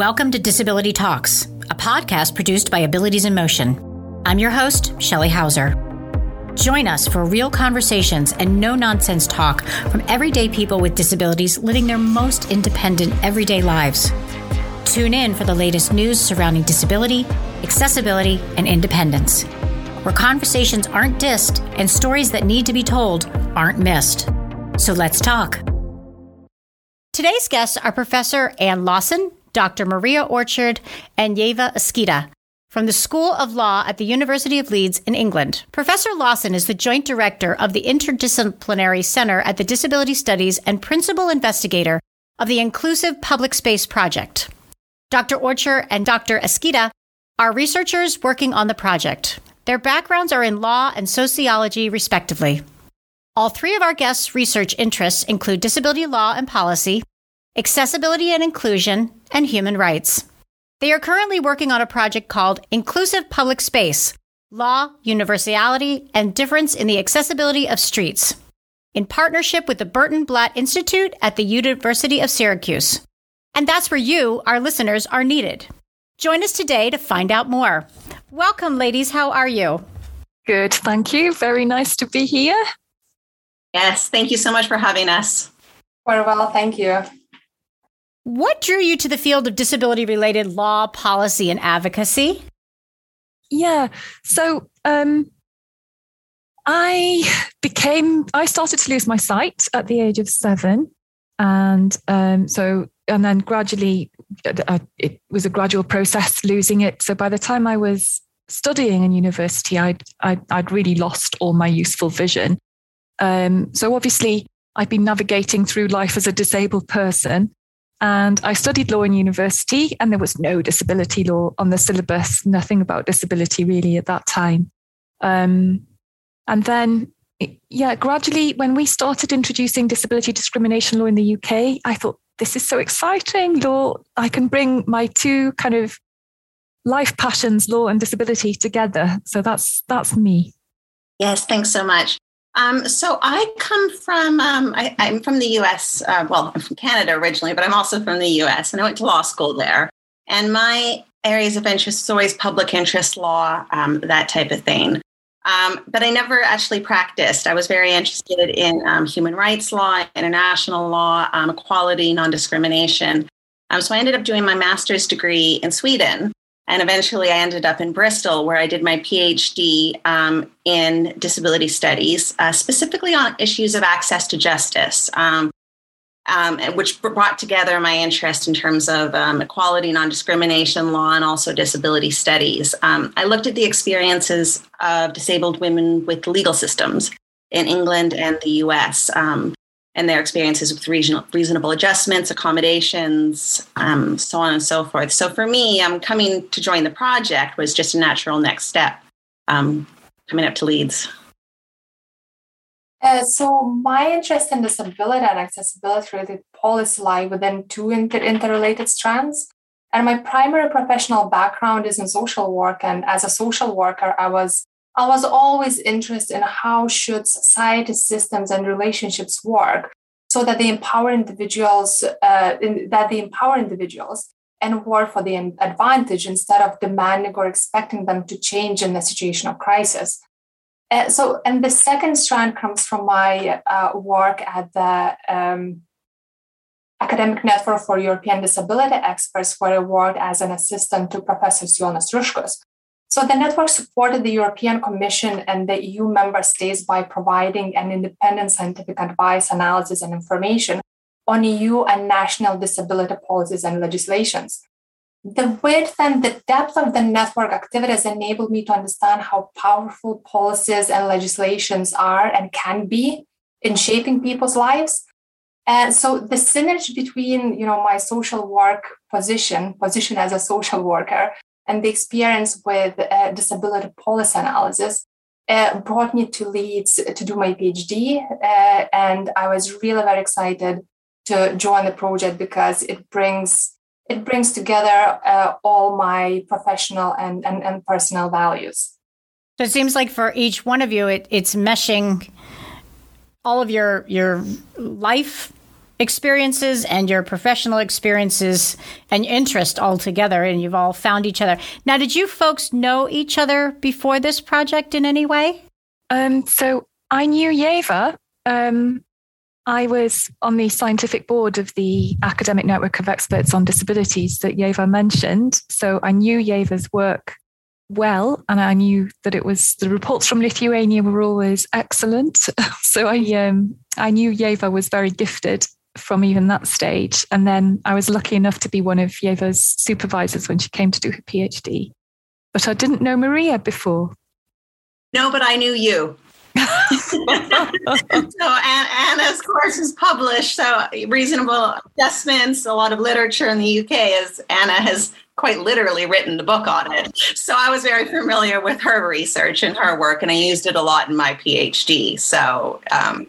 Welcome to Disability Talks, a podcast produced by Abilities in Motion. I'm your host, Shelley Hauser. Join us for real conversations and no nonsense talk from everyday people with disabilities living their most independent everyday lives. Tune in for the latest news surrounding disability, accessibility, and independence, where conversations aren't dissed and stories that need to be told aren't missed. So let's talk. Today's guests are Professor Anne Lawson, Dr. Maria Orchard, and Yeva Eskyte from the School of Law at the University of Leeds in England. Professor Lawson is the Joint Director of the Interdisciplinary Center at the Disability Studies and Principal Investigator of the Inclusive Public Space Project. Dr. Orchard and Dr. Eskyte are researchers working on the project. Their backgrounds are in law and sociology, respectively. All three of our guests' research interests include disability law and policy, accessibility and inclusion, and human rights. They are currently working on a project called Inclusive Public Space Law, Universality, and Difference in the Accessibility of Streets, in partnership with the Burton Blatt Institute at the University of Syracuse. And that's where you, our listeners, are needed. Join us today to find out more. Welcome, ladies. How are you? Good. Thank you. Very nice to be here. Yes. Thank you so much for having us. Very well. Thank you. What drew you to the field of disability related law, policy, and advocacy? Yeah. So, um, I became, I started to lose my sight at the age of seven. And um, so, and then gradually, uh, it was a gradual process losing it. So by the time I was studying in university, I'd, I'd, I'd really lost all my useful vision. Um, so obviously, I've been navigating through life as a disabled person. And I studied law in university, and there was no disability law on the syllabus, nothing about disability really at that time. Um, and then, yeah, gradually, when we started introducing disability discrimination law in the UK, I thought, this is so exciting. Law, I can bring my two kind of life passions, law and disability, together. So that's that's me. Yes, thanks so much. Um, so I come from, um, I, am from the US. Uh, well, I'm from Canada originally, but I'm also from the US and I went to law school there. And my areas of interest is always public interest law, um, that type of thing. Um, but I never actually practiced. I was very interested in um, human rights law, international law, um, equality, non discrimination. so I ended up doing my master's degree in Sweden. And eventually I ended up in Bristol, where I did my PhD um, in disability studies, uh, specifically on issues of access to justice, um, um, which brought together my interest in terms of um, equality, non discrimination law, and also disability studies. Um, I looked at the experiences of disabled women with legal systems in England and the US. Um, and their experiences with regional, reasonable adjustments, accommodations, um, so on and so forth. So for me, um, coming to join the project was just a natural next step um, coming up to Leeds. Uh, so my interest in disability and accessibility related policy lie within two inter- interrelated strands. And my primary professional background is in social work. And as a social worker, I was I was always interested in how should society systems and relationships work so that they empower individuals, uh, in, that they empower individuals and work for the advantage instead of demanding or expecting them to change in a situation of crisis. Uh, so, and the second strand comes from my uh, work at the um, Academic Network for European Disability Experts, where I worked as an assistant to Professor Jonas Ruškus. So the network supported the European Commission and the EU member states by providing an independent scientific advice, analysis, and information on EU and national disability policies and legislations. The width and the depth of the network activities enabled me to understand how powerful policies and legislations are and can be in shaping people's lives. And so the synergy between, you know, my social work position, position as a social worker, and the experience with uh, disability policy analysis uh, brought me to Leeds to do my PhD. Uh, and I was really very excited to join the project because it brings it brings together uh, all my professional and, and, and personal values. So it seems like for each one of you, it, it's meshing all of your your life experiences and your professional experiences and interest all together, and you've all found each other. Now, did you folks know each other before this project in any way? Um, so I knew Yeva. Um, I was on the scientific board of the Academic Network of Experts on Disabilities that Yeva mentioned. So I knew Yeva's work well, and I knew that it was the reports from Lithuania were always excellent. so I um, I knew Yeva was very gifted from even that stage. And then I was lucky enough to be one of Yeva's supervisors when she came to do her PhD. But I didn't know Maria before. No, but I knew you. so Anna's course is published. So reasonable adjustments, a lot of literature in the UK, as Anna has quite literally written the book on it. So I was very familiar with her research and her work, and I used it a lot in my PhD. So um,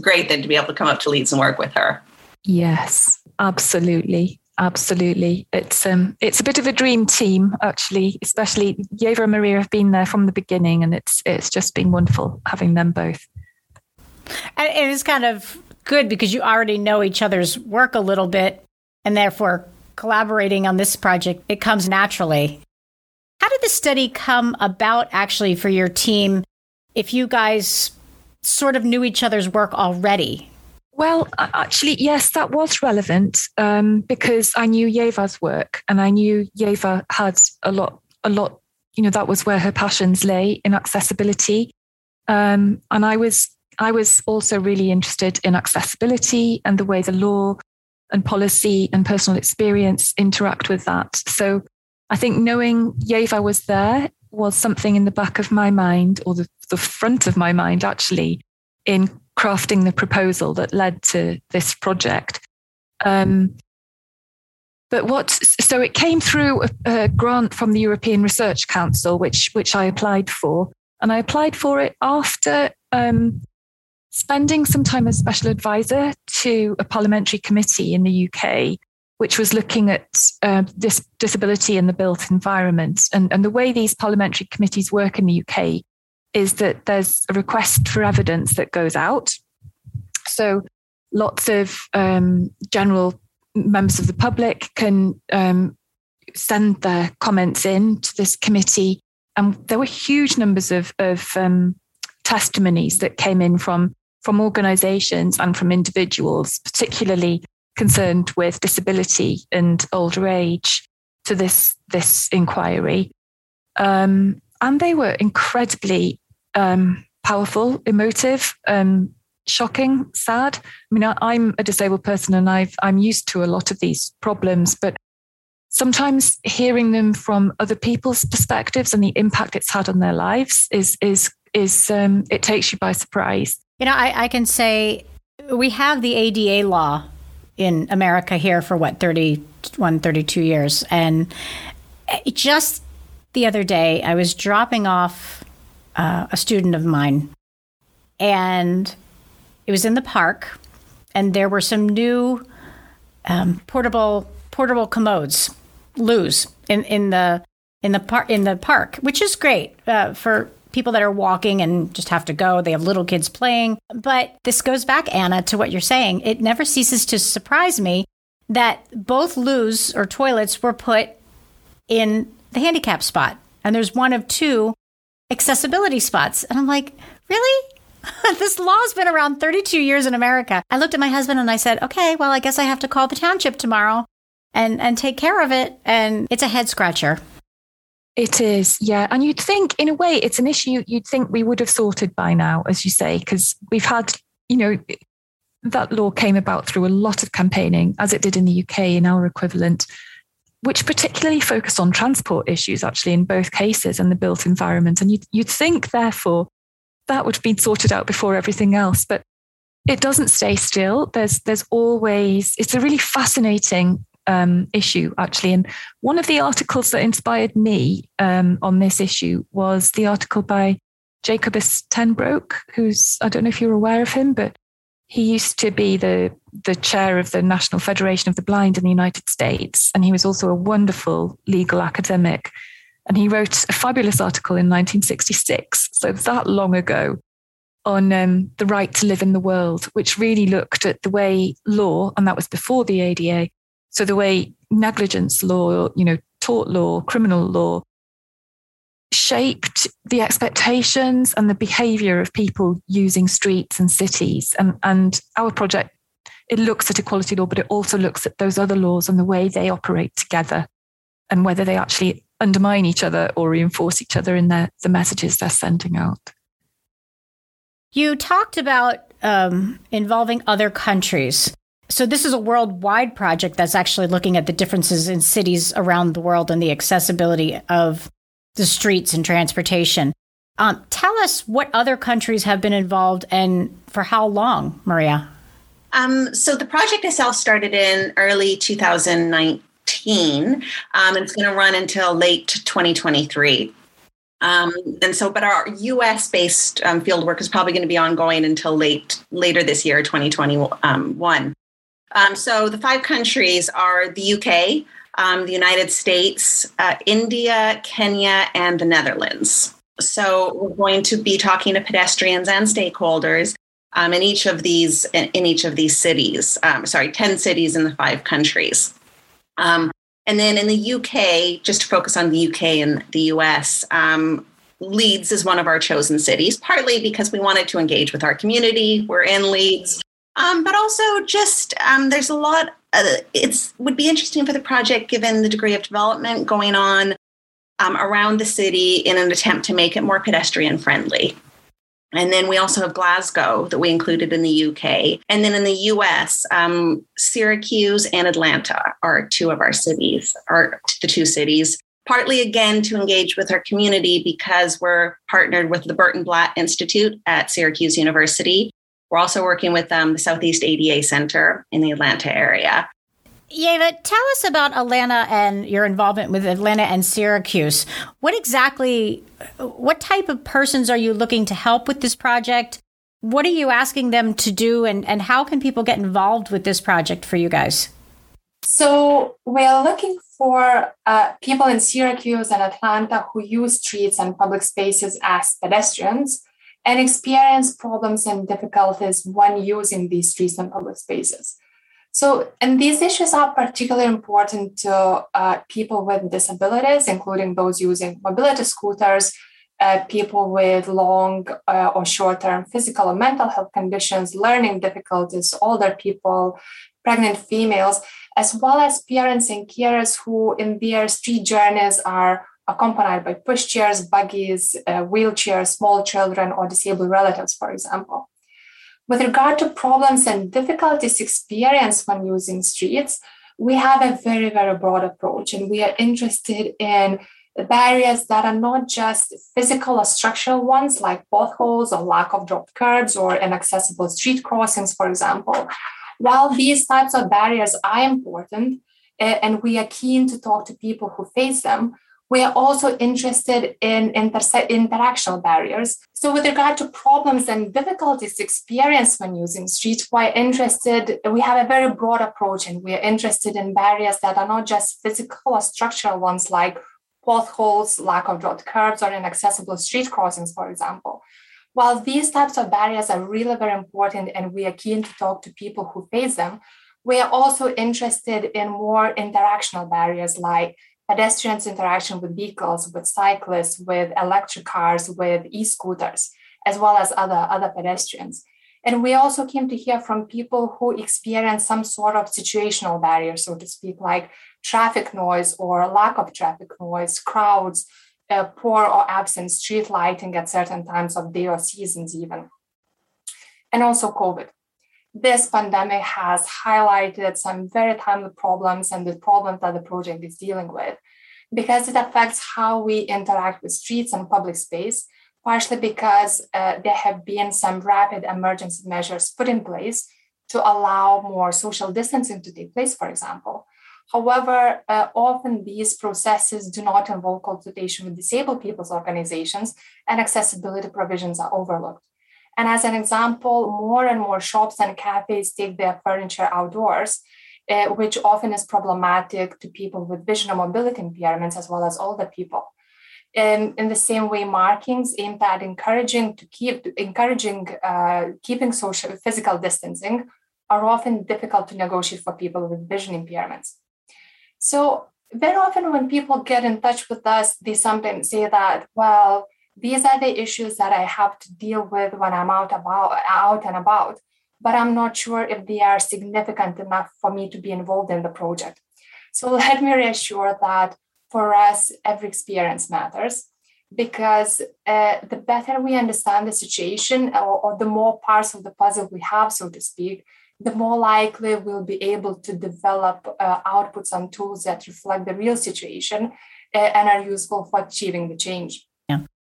great then to be able to come up to Leeds and work with her. Yes, absolutely. Absolutely. It's um it's a bit of a dream team actually, especially Yeva and Maria have been there from the beginning and it's it's just been wonderful having them both. And it's kind of good because you already know each other's work a little bit and therefore collaborating on this project it comes naturally. How did the study come about actually for your team if you guys sort of knew each other's work already? Well, actually, yes, that was relevant um, because I knew Yeva's work and I knew Yeva had a lot, a lot, you know, that was where her passions lay in accessibility. Um, and I was, I was also really interested in accessibility and the way the law and policy and personal experience interact with that. So I think knowing Yeva was there was something in the back of my mind or the, the front of my mind actually in crafting the proposal that led to this project. Um, but what so it came through a, a, grant from the European Research Council, which which I applied for, and I applied for it after um, spending some time as special advisor to a parliamentary committee in the UK, which was looking at uh, this disability in the built environment and, and the way these parliamentary committees work in the UK is that there's a request for evidence that goes out. So lots of um, general members of the public can um, send their comments in to this committee. And there were huge numbers of, of um, testimonies that came in from, from organizations and from individuals, particularly concerned with disability and older age to this, this inquiry. Um, and they were incredibly um, powerful, emotive, um, shocking, sad. I mean, I, am a disabled person and I've, I'm used to a lot of these problems, but sometimes hearing them from other people's perspectives and the impact it's had on their lives is is is um, it takes you by surprise. You know, I, I can say we have the ADA law in America here for what 31, 32 years, and just the other day I was dropping off uh, a student of mine, and it was in the park, and there were some new um, portable portable commodes, loos in in the in the park in the park, which is great uh, for people that are walking and just have to go. They have little kids playing. But this goes back, Anna, to what you're saying. It never ceases to surprise me that both loos or toilets were put in the handicap spot. And there's one of two accessibility spots. And I'm like, really? this law's been around 32 years in America. I looked at my husband and I said, okay, well, I guess I have to call the township tomorrow and, and take care of it. And it's a head scratcher. It is, yeah. And you'd think, in a way, it's an issue you'd think we would have sorted by now, as you say, because we've had, you know, that law came about through a lot of campaigning, as it did in the UK in our equivalent which particularly focused on transport issues, actually, in both cases and the built environment. And you'd, you'd think, therefore, that would have been sorted out before everything else. But it doesn't stay still. There's, there's always, it's a really fascinating um, issue, actually. And one of the articles that inspired me um, on this issue was the article by Jacobus ten Broek, who's, I don't know if you're aware of him, but he used to be the the chair of the National Federation of the Blind in the United States, and he was also a wonderful legal academic. And he wrote a fabulous article in 1966, so that long ago, on um, the right to live in the world, which really looked at the way law, and that was before the ADA, so the way negligence law, you know, tort law, criminal law, shaped the expectations and the behavior of people using streets and cities. And, and our project, it looks at equality law, but it also looks at those other laws and the way they operate together and whether they actually undermine each other or reinforce each other in their, the messages they're sending out. You talked about um, involving other countries. So, this is a worldwide project that's actually looking at the differences in cities around the world and the accessibility of the streets and transportation. Um, tell us what other countries have been involved and for how long, Maria? Um, so, the project itself started in early 2019, um, and it's going to run until late 2023. Um, and so, but our U.S. based um, field work is probably going to be ongoing until late later this year, 2021. Um, so the five countries are the UK, um, the United States, uh, India, Kenya, and the Netherlands. So we're going to be talking to pedestrians and stakeholders um, in each of these in, in each of these cities. Um, sorry, ten cities in the five countries. Um, and then in the UK, just to focus on the UK and the US, um, Leeds is one of our chosen cities, partly because we wanted to engage with our community. We're in Leeds. Um, but also just um, there's a lot uh, would be interesting for the project given the degree of development going on um, around the city in an attempt to make it more pedestrian friendly and then we also have Glasgow that we included in the UK. And then in the US, um, Syracuse and Atlanta are two of our cities, are the two cities. Partly again to engage with our community because we're partnered with the Burton Blatt Institute at Syracuse University. We're also working with um, the Southeast ADA Center in the Atlanta area. Yeva, tell us about Atlanta and your involvement with Atlanta and Syracuse. What exactly, what type of persons are you looking to help with this project? What are you asking them to do, and, and how can people get involved with this project for you guys? So, we're looking for uh, people in Syracuse and Atlanta who use streets and public spaces as pedestrians and experience problems and difficulties when using these streets and public spaces. So, and these issues are particularly important to uh, people with disabilities, including those using mobility scooters, uh, people with long uh, or short term physical or mental health conditions, learning difficulties, older people, pregnant females, as well as parents and carers who, in their street journeys, are accompanied by pushchairs, buggies, uh, wheelchairs, small children, or disabled relatives, for example. With regard to problems and difficulties experienced when using streets, we have a very, very broad approach, and we are interested in barriers that are not just physical or structural ones, like potholes or lack of dropped curbs or inaccessible street crossings, for example. While these types of barriers are important, eh, and we are keen to talk to people who face them, we are also interested in inter- interactional barriers. So, with regard to problems and difficulties experienced when using streets, we're interested, we have a very broad approach and we are interested in barriers that are not just physical or structural ones like potholes, lack of dropped curbs, or inaccessible street crossings, for example. While these types of barriers are really very important and we are keen to talk to people who face them, we are also interested in more interactional barriers like pedestrians' interaction with vehicles, with cyclists, with electric cars, with e-scooters, as well as other, other pedestrians. And we also came to hear from people who experience some sort of situational barrier, so to speak, like traffic noise or lack of traffic noise, crowds, uh, poor or absent street lighting at certain times of day or seasons, even. And also COVID this pandemic has highlighted some very timely problems and the problems that the project is dealing with because it affects how we interact with streets and public space, partially because uh, there have been some rapid emergency measures put in place to allow more social distancing to take place, for example. However, uh, often these processes do not involve consultation with disabled people's organizations, and accessibility provisions are overlooked. And as an example, more and more shops and cafes take their furniture outdoors, uh, which often is problematic to people with vision or mobility impairments as well as older people. in, in the same way, markings aimed at encouraging to keep encouraging uh, keeping social physical distancing are often difficult to negotiate for people with vision impairments. So very often when people get in touch with us, they sometimes say that, well, these are the issues that I have to deal with when I'm out about out and about, but I'm not sure if they are significant enough for me to be involved in the project. So let me reassure that for us, every experience matters because uh, the better we understand the situation or, or, the more parts of the puzzle we have, so to speak, the more likely we'll be able to develop uh, outputs and tools that reflect the real situation uh, and are useful for achieving the change.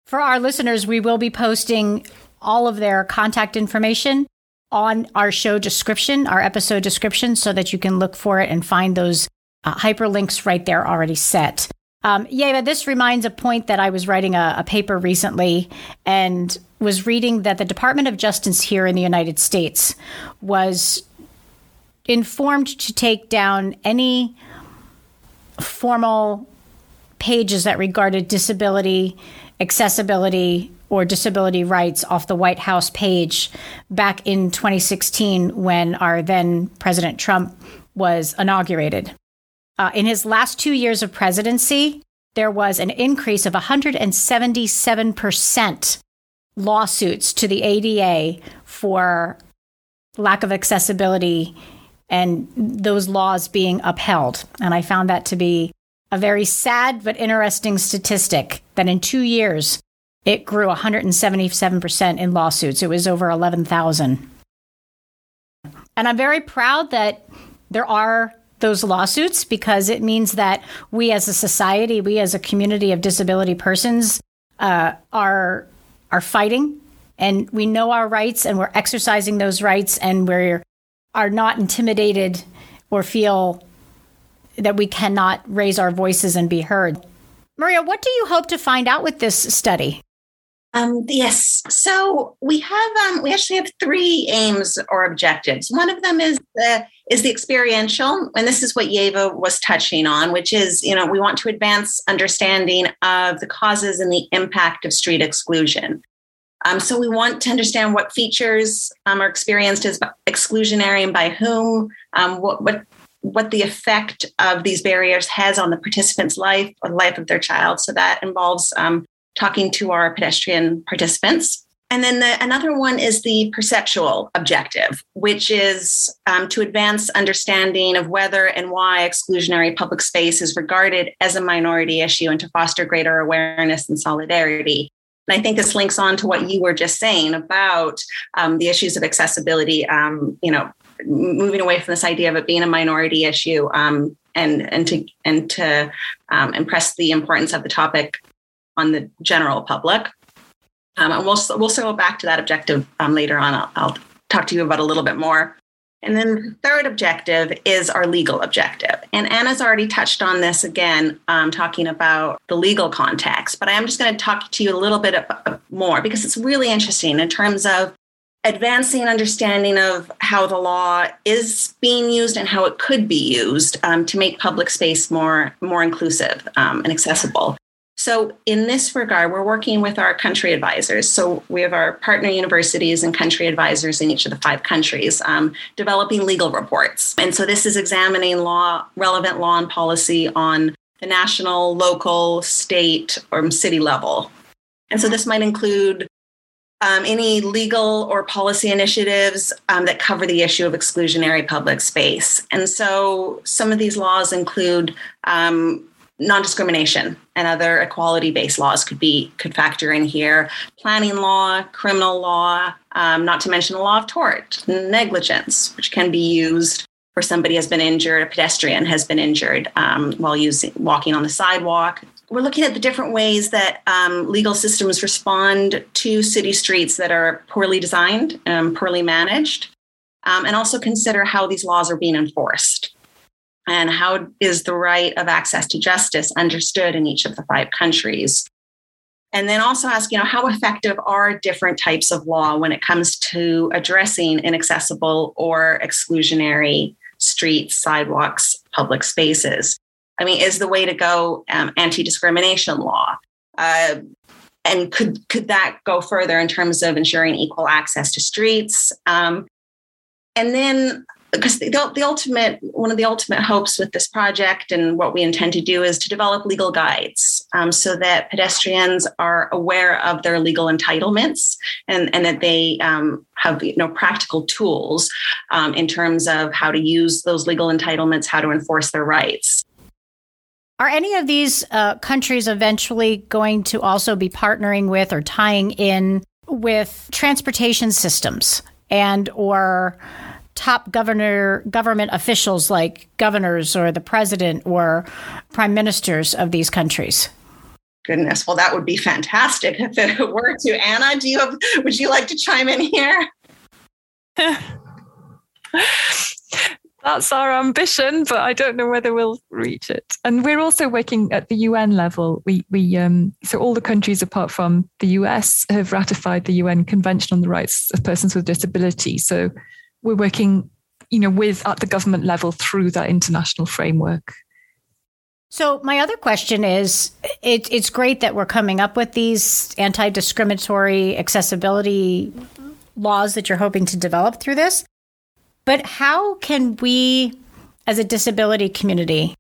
For our listeners, we will be posting all of their contact information on our show description, our episode description, so that you can look for it and find those uh, hyperlinks right there already set. Um, yeah, this reminds a point that I was writing a, a, paper recently and was reading that the Department of Justice here in the United States was informed to take down any formal pages that regarded disability, accessibility, or disability rights off the White House page back in 2016 when our then President Trump was inaugurated. Uh, in his last two years of presidency, there was an increase of 177% lawsuits to the ADA for lack of accessibility and those laws being upheld. And I found that to be a very sad but interesting statistic that in two years, it grew 177% in lawsuits. It was over 11,000. And I'm very proud that there are those lawsuits because it means that we as a society, we as a community of disability persons, uh, are are fighting, and we know our rights, and we're exercising those rights, and we are not intimidated or feel that we cannot raise our voices and be heard. Maria, what do you hope to find out with this study? Um, yes. So we have um, we actually have three aims or objectives. One of them is the is the experiential, and this is what Yeva was touching on, which is you know we want to advance understanding of the causes and the impact of street exclusion. Um, so we want to understand what features um, are experienced as exclusionary and by whom, um, what, what what the effect of these barriers has on the participant's life or the life of their child. So that involves um, talking to our pedestrian participants. And then the, another one is the perceptual objective, which is um, to advance understanding of whether and why exclusionary public space is regarded as a minority issue and to foster greater awareness and solidarity. And I think this links on to what you were just saying about um, the issues of accessibility, um, you know, moving away from this idea of it being a minority issue um, and, and to, and to um, impress the importance of the topic on the general public. Um, and we'll we'll circle back to that objective um, later on. I'll, I'll, talk to you about a little bit more. And then the third objective is our legal objective. And Anna's already touched on this again, um, talking about the legal context. But I am just going to talk to you a little bit more because it's really interesting in terms of advancing understanding of how the law is being used and how it could be used um, to make public space more more inclusive um, and accessible. So, in this regard, we're working with our country advisors. So, we have our partner universities and country advisors in each of the five countries um, developing legal reports. And so, this is examining law, relevant law and policy on the national, local, state, or city level. And so, this might include um, any legal or policy initiatives um, that cover the issue of exclusionary public space. And so, some of these laws include um, non-discrimination and other equality-based laws could be could factor in here planning law criminal law um, not to mention the law of tort negligence which can be used where somebody has been injured a pedestrian has been injured um, while using walking on the sidewalk we're looking at the different ways that um, legal systems respond to city streets that are poorly designed and poorly managed um, and also consider how these laws are being enforced. And how is the right of access to justice understood in each of the five countries? And then also ask you know how effective are different types of law when it comes to addressing inaccessible or exclusionary streets sidewalks public spaces i mean is the way to go um, anti-discrimination law Uh, and could could that go further in terms of ensuring equal access to streets? Um, and then because the, the ultimate one of the ultimate hopes with this project and what we intend to do is to develop legal guides um, so that pedestrians are aware of their legal entitlements and, and that they um, have you know practical tools um, in terms of how to use those legal entitlements how to enforce their rights are any of these uh, countries eventually going to also be partnering with or tying in with transportation systems and or top governor government officials like governors or the president or prime ministers of these countries? Goodness, well, that would be fantastic if it were to. Anna, do you have? Would you like to chime in here? That's our ambition, but I don't know whether we'll reach it. And we're also working at the UN level. We we um, so all the countries apart from the US have ratified the UN Convention on the Rights of Persons with Disability. So we're working, you know, with at the government level through that international framework. So my other question is, it, it's great that we're coming up with these anti-discriminatory accessibility laws that you're hoping to develop through this. But how can we, as a disability community,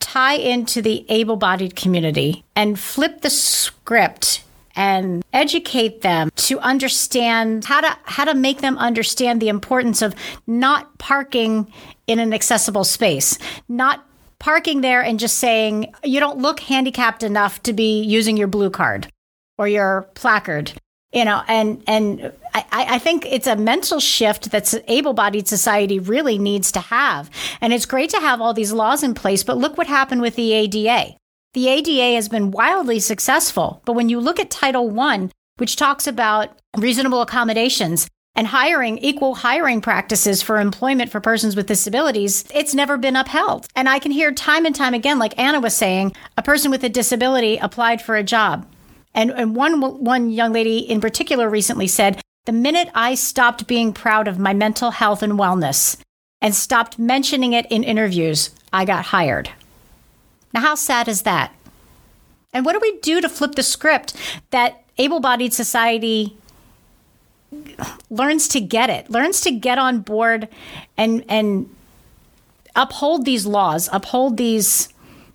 tie into the able bodied community and flip the script and educate them to understand how to how to make them understand the importance of not parking in an accessible space, not parking there and just saying you don't look handicapped enough to be using your blue card or your placard you know and and I, I think it's a mental shift that able-bodied society really needs to have and it's great to have all these laws in place but look what happened with the ada the ADA has been wildly successful, but when you look at Title I, which talks about reasonable accommodations and hiring equal hiring practices for employment for persons with disabilities, it's never been upheld. And I can hear time and time again, like Anna was saying, a person with a disability applied for a job. And, and one, one young lady in particular recently said, the minute I stopped being proud of my mental health and wellness and stopped mentioning it in interviews, I got hired. Now, how sad is that? And what do we do to flip the script that able bodied society learns to get it, learns to get on board and, and uphold these laws, uphold these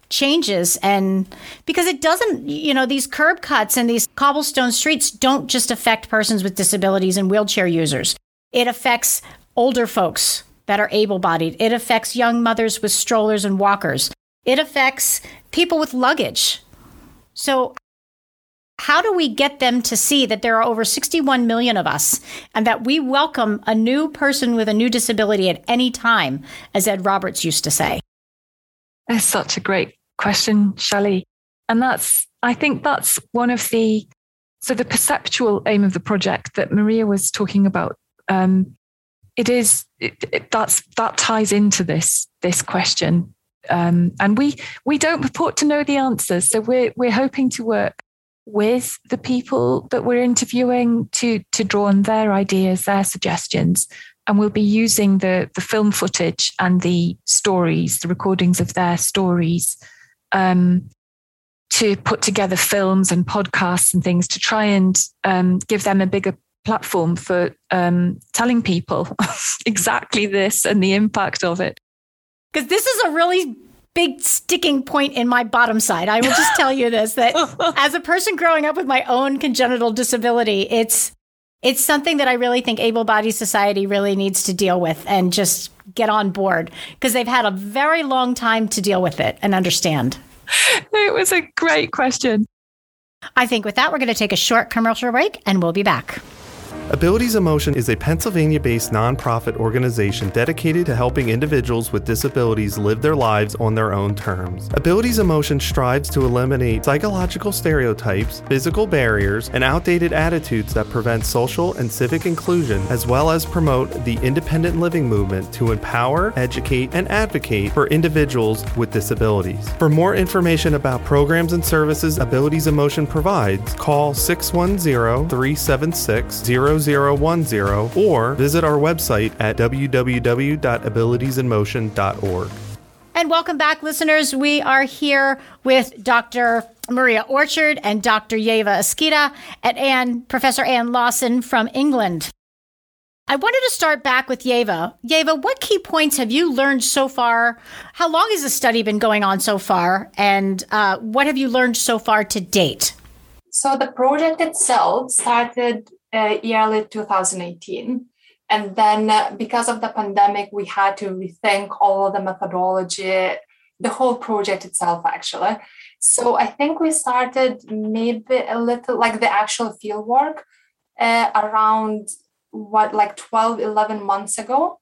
changes and because it doesn't you know these curb cuts and these cobblestone streets don't just affect persons with disabilities and wheelchair users it affects older folks that are able bodied it affects young mothers with strollers and walkers it affects people with luggage. So, how do we get them to see that there are over 61 million of us and that we welcome a new person with a new disability at any time, as Ed Roberts used to say? That's such a great question, Shelley. And that's, I think that's one of the, so the perceptual aim of the project that Maria was talking about. Um, it is it, it, that's that ties into this this question um, and we we don't purport to know the answers. So we're we're hoping to work with the people that we're interviewing to to draw on their ideas, their suggestions, and we'll be using the the film footage and the stories, the recordings of their stories, um, to put together films and podcasts and things to try and um, give them a bigger platform for um, telling people exactly this and the impact of it because this is a really big sticking point in my bottom side. I will just tell you this that as a person growing up with my own congenital disability, it's it's something that I really think able-bodied society really needs to deal with and just get on board because they've had a very long time to deal with it and understand. It was a great question. I think with that, we're going to take a short commercial break and we'll be back. Abilities in Motion is a Pennsylvania based nonprofit organization dedicated to helping individuals with disabilities live their lives on their own terms. Abilities in Motion strives to eliminate psychological stereotypes, physical barriers, and outdated attitudes that prevent social and civic inclusion, as well as promote the independent living movement to empower, educate, and advocate for individuals with disabilities. For more information about programs and services Abilities in Motion provides, call 610 376 0010 or visit our website at www.abilitiesinmotion.org. And welcome back, listeners. We are here with Dr. Maria Orchard and Dr. Yeva Eskyte and Anne, Professor Anne Lawson from England. I wanted to start back with Yeva. Yeva, what key points have you learned so far? How long has the study been going on so far? And uh, what have you learned so far to date? So, the project itself started uh, early 2018. And then, uh, because of the pandemic, we had to rethink all of the methodology, the whole project itself, actually. So I think we started maybe a little like the actual field work uh, around what, like 12, 11 months ago.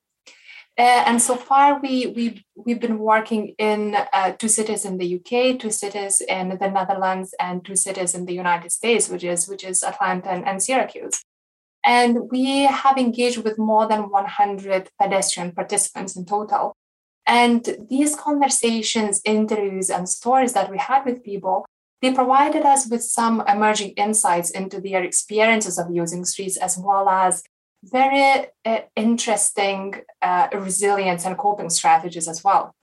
Uh, and so far, we we we've been working in uh, two cities in the UK, two cities in the Netherlands, and two cities in the United States, which is which is Atlanta and, and Syracuse. And we have engaged with more than 100 pedestrian participants in total. And these conversations, interviews, and stories that we had with people, they provided us with some emerging insights into their experiences of using streets, as well as very uh, interesting uh, resilience and coping strategies as well.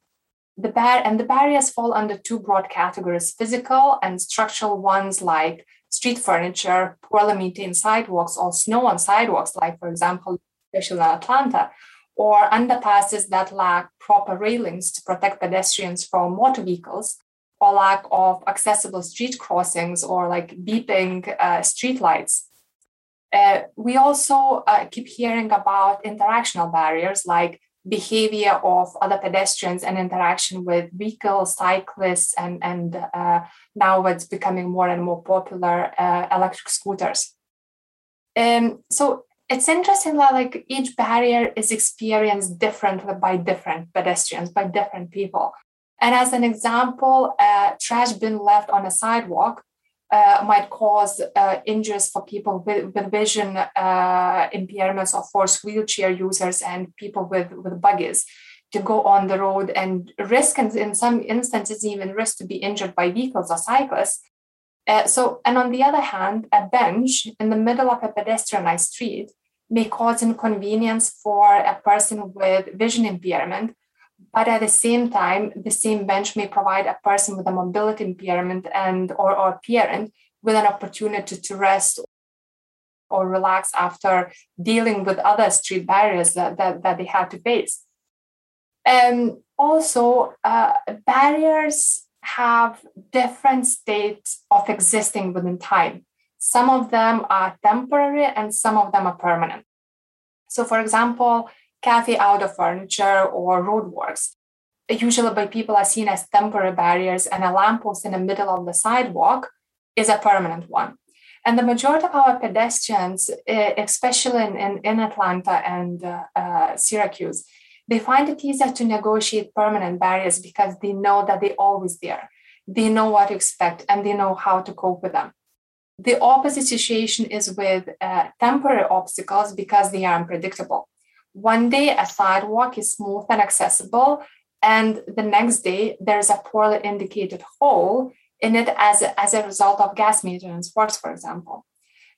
The bar- and the barriers fall under two broad categories physical and structural ones like street furniture, poorly maintained sidewalks, or snow on sidewalks, like, for example, especially in Atlanta, or underpasses that lack proper railings to protect pedestrians from motor vehicles, or lack of accessible street crossings, or like beeping uh, street lights. Uh, we also uh, keep hearing about interactional barriers like behavior of other pedestrians and interaction with vehicles, cyclists, and, and uh, now it's becoming more and more popular uh, electric scooters. Um, so it's interesting that like each barrier is experienced differently by different pedestrians, by different people. And as an example, a trash bin left on a sidewalk uh, might cause uh, injuries for people with, with vision uh, impairments or forced wheelchair users and people with, with buggies to go on the road and risk, and in some instances, even risk to be injured by vehicles or cyclists. Uh, so, and on the other hand, a bench in the middle of a pedestrianized street may cause inconvenience for a person with vision impairment but at the same time, the same bench may provide a person with a mobility impairment and or, or parent with an opportunity to rest or relax after dealing with other street barriers that, that, that they had to face. And um, also, uh, barriers have different states of existing within time. Some of them are temporary and some of them are permanent. So, for example, cafe outdoor furniture or roadworks. Usually by people are seen as temporary barriers and a lamppost in the middle of the sidewalk is a permanent one. And the majority of our pedestrians, eh, especially in, in, in Atlanta and uh, uh, Syracuse, they find it easier to negotiate permanent barriers because they know that they're always there. They know what to expect and they know how to cope with them. The opposite situation is with uh, temporary obstacles because they are unpredictable one day a sidewalk is smooth and accessible and the next day there's a poorly indicated hole in it as a, as a result of gas maintenance works for example.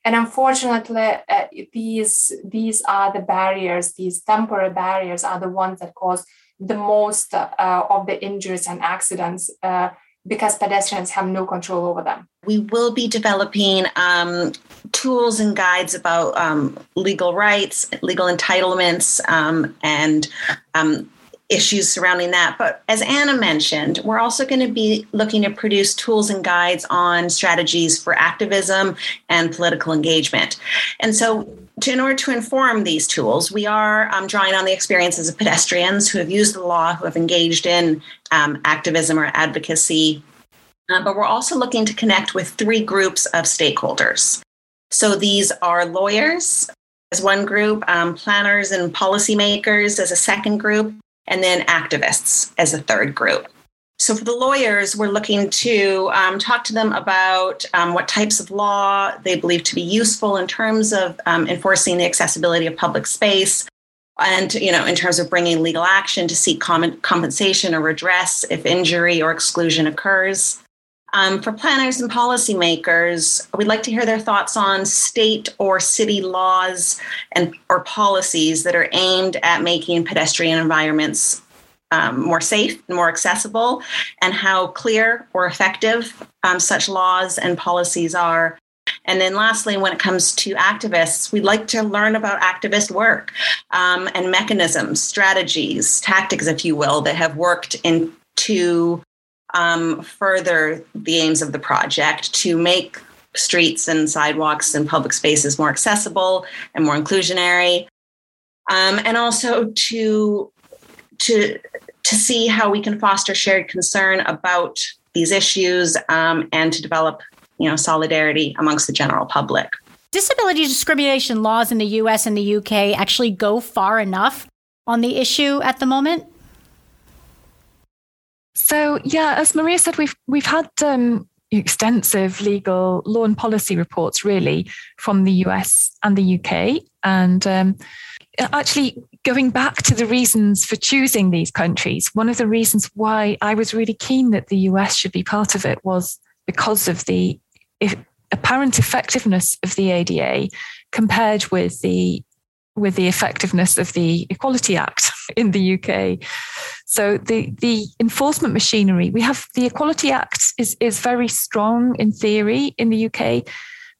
And unfortunately uh, these these are the barriers these temporary barriers are the ones that cause the most uh, of the injuries and accidents uh, because pedestrians have no control over them. We will be developing um, tools and guides about um, legal rights, legal entitlements, um, and um, issues surrounding that. But as Anna mentioned, we're also going to be looking to produce tools and guides on strategies for activism and political engagement. And so, to, in order to inform these tools, we are um, drawing on the experiences of pedestrians who have used the law, who have engaged in um, activism or advocacy. Uh, but we're also looking to connect with three groups of stakeholders. So these are lawyers as one group, um, planners and policymakers as a second group, and then activists as a third group. So, for the lawyers, we're looking to um, talk to them about um, what types of law they believe to be useful in terms of um, enforcing the accessibility of public space, and you know, in terms of bringing legal action to seek common compensation or redress if injury or exclusion occurs. Um, for planners and policymakers, we'd like to hear their thoughts on state or city laws and or policies that are aimed at making pedestrian environments um, more safe and more accessible, and how clear or effective um, such laws and policies are. And then, lastly, when it comes to activists, we'd like to learn about activist work um, and mechanisms, strategies, tactics, if you will, that have worked in to um, further the aims of the project to make streets and sidewalks and public spaces more accessible and more inclusionary, um, and also to to to see how we can foster shared concern about these issues um, and to develop you know solidarity amongst the general public. Disability discrimination laws in the US and the UK actually go far enough on the issue at the moment? So yeah, as Maria said, we've we've had um, extensive legal law and policy reports really from the US and the UK, and um, actually going back to the reasons for choosing these countries, one of the reasons why I was really keen that the US should be part of it was because of the apparent effectiveness of the ADA compared with the with the effectiveness of the Equality Act in the UK. So the the enforcement machinery we have the Equality Act is is very strong in theory in the UK,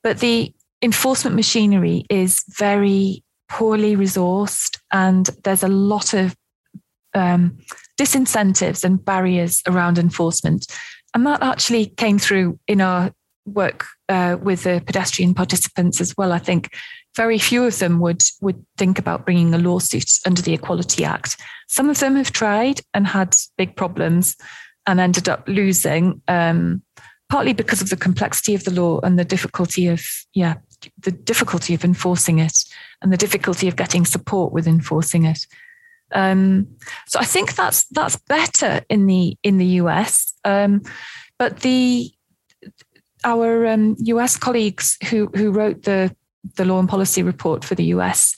but the enforcement machinery is very poorly resourced, and there's a lot of um, disincentives and barriers around enforcement. And that actually came through in our work uh, with the pedestrian participants as well. I think very few of them would would think about bringing a lawsuit under the Equality Act. Some of them have tried and had big problems and ended up losing, um, partly because of the complexity of the law and the difficulty of yeah the difficulty of enforcing it and the difficulty of getting support with enforcing it. Um, so I think that's that's better in the in the US, um, but the our um, US colleagues who who wrote the the law and policy report for the US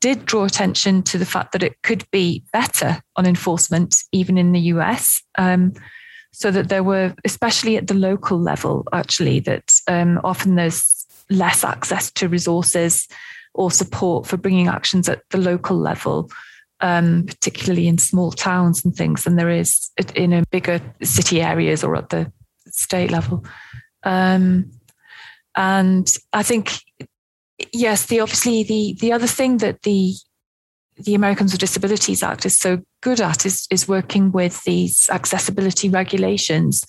did draw attention to the fact that it could be better on enforcement, even in the US. Um, so that there were, especially at the local level, actually, that um, often there's less access to resources or support for bringing actions at the local level, um, particularly in small towns and things, than there is in a bigger city areas or at the state level. Um, and I think yes, the obviously the the other thing that the the Americans with Disabilities Act is so good at is is working with these accessibility regulations.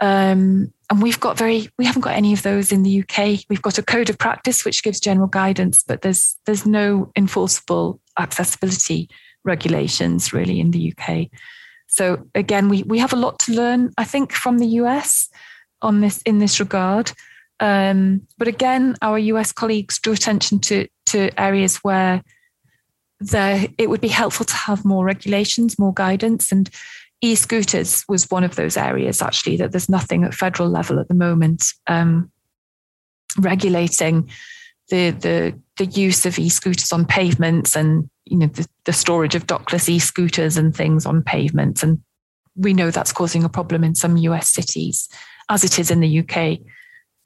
Um, and we've got very we haven't got any of those in the UK. We've got a code of practice which gives general guidance, but there's there's no enforceable accessibility regulations really in the UK. So again, we we have a lot to learn, I think, from the US on this in this regard. Um, but again, our US colleagues drew attention to, to areas where it would be helpful to have more regulations, more guidance. And e scooters was one of those areas, actually, that there's nothing at federal level at the moment um, regulating the, the, the use of e scooters on pavements and you know the, the storage of dockless e scooters and things on pavements. And we know that's causing a problem in some US cities, as it is in the UK.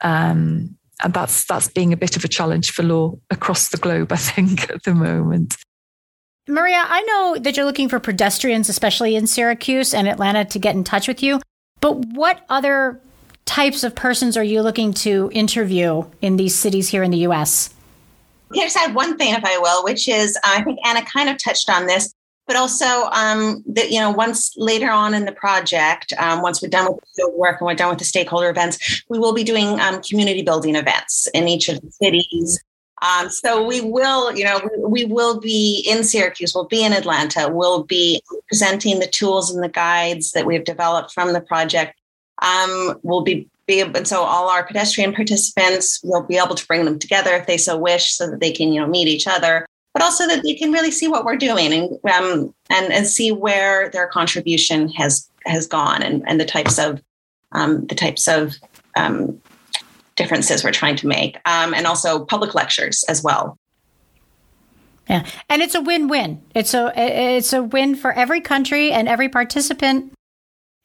Um, and that's that's being a bit of a challenge for law across the globe, I think, at the moment. Maria, I know that you're looking for pedestrians, especially in Syracuse and Atlanta, to get in touch with you. But what other types of persons are you looking to interview in these cities here in the US? Here's add one thing, if I will, which is I think Anna kind of touched on this but also um, that you know once later on in the project um, once we're done with the work and we're done with the stakeholder events we will be doing um, community building events in each of the cities. Um, so we will you know we, we, will be in syracuse we'll be in atlanta we'll be presenting the tools and the guides that we've developed from the project. Um, we'll be be able, and so all our pedestrian participants will be able to bring them together if they so wish so that they can you know meet each other but also that they can really see what we're doing and um, and, and see where their contribution has has gone and, and the types of um, the types of um, differences we're trying to make, um, and also public lectures as well. Yeah, and it's a win-win. It's a it's a win for every country and every participant,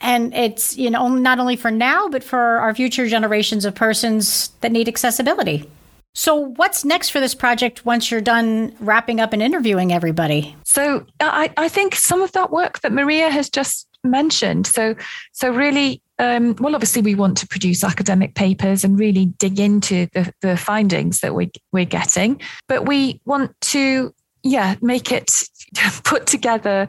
and it's you know not only for now but for our future generations of persons that need accessibility. So, what's next for this project once you're done wrapping up and interviewing everybody? So, I, I think some of that work that Maria has just mentioned. So, so really, um, well, obviously, we want to produce academic papers and really dig into the, the findings that we, we're getting, but we want to, yeah, make it put together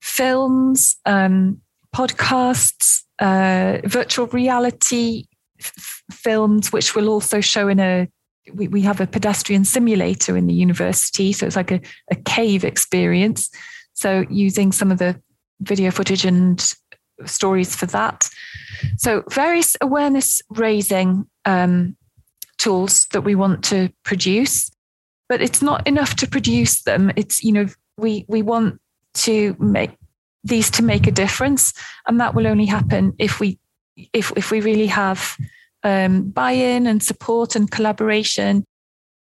films, um, podcasts, uh, virtual reality f- films, which will also show in a we, we have a pedestrian simulator in the university. So it's like a, a cave experience. So using some of the video footage and stories for that. So various awareness raising um, tools that we want to produce, but it's not enough to produce them. It's, you know, we, we want to make these to make a difference. And that will only happen if we, if, if we really have um, buy-in and support and collaboration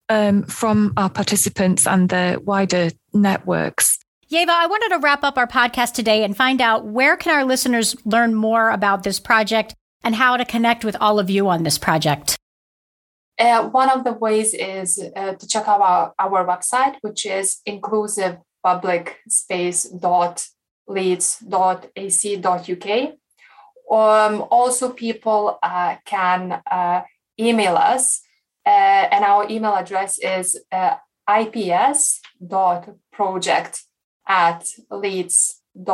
um, from our participants and the wider networks. Ieva, I wanted to wrap up our podcast today and find out where can our listeners learn more about this project and how to connect with all of you on this project. Uh, one of the ways is uh, to check out our, our website, which is inclusivepublicspace.leeds.ac.uk. Um, also, people uh, can uh, email us, uh, and our email address is uh, ips.project at leeds.ac.uk.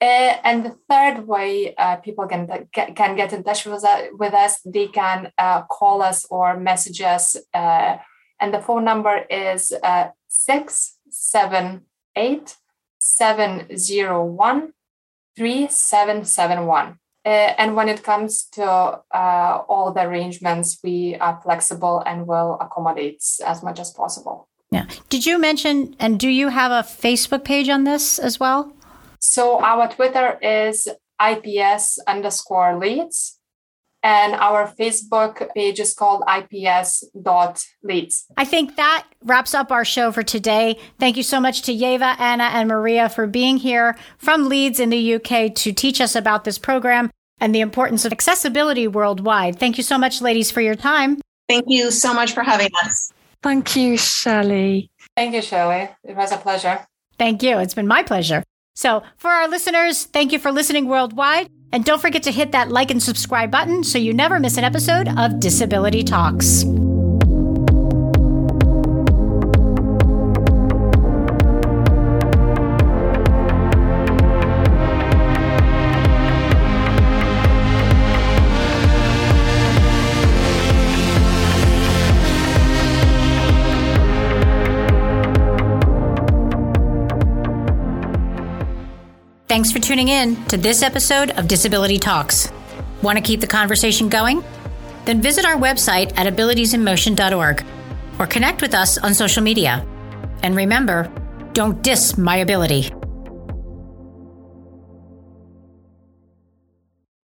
Uh, and the third way uh, people can, can get in touch with, with us, they can call us or message us. And the phone number is uh, 678 701 3771. Uh, and when it comes to uh, all the arrangements, we are flexible and will accommodate as much as possible. Yeah. Did you mention, and do you have a Facebook page on this as well? So our Twitter is IPS underscore leeds and our Facebook page is called ips.leeds. I think that wraps up our show for today. Thank you so much to Ieva, Anna, and Maria for being here from Leeds in the UK to teach us about this program and the importance of accessibility worldwide. Thank you so much, ladies, for your time. Thank you so much for having us. Thank you, Shelley. Thank you, Shelley. It was a pleasure. Thank you. It's been my pleasure. So, for our listeners, thank you for listening worldwide. And don't forget to hit that like and subscribe button so you never miss an episode of Disability Talks. Thanks for tuning in to this episode of Disability Talks. Want to keep the conversation going? Then visit our website at abilitiesinmotion.org or connect with us on social media. And remember, don't diss my ability.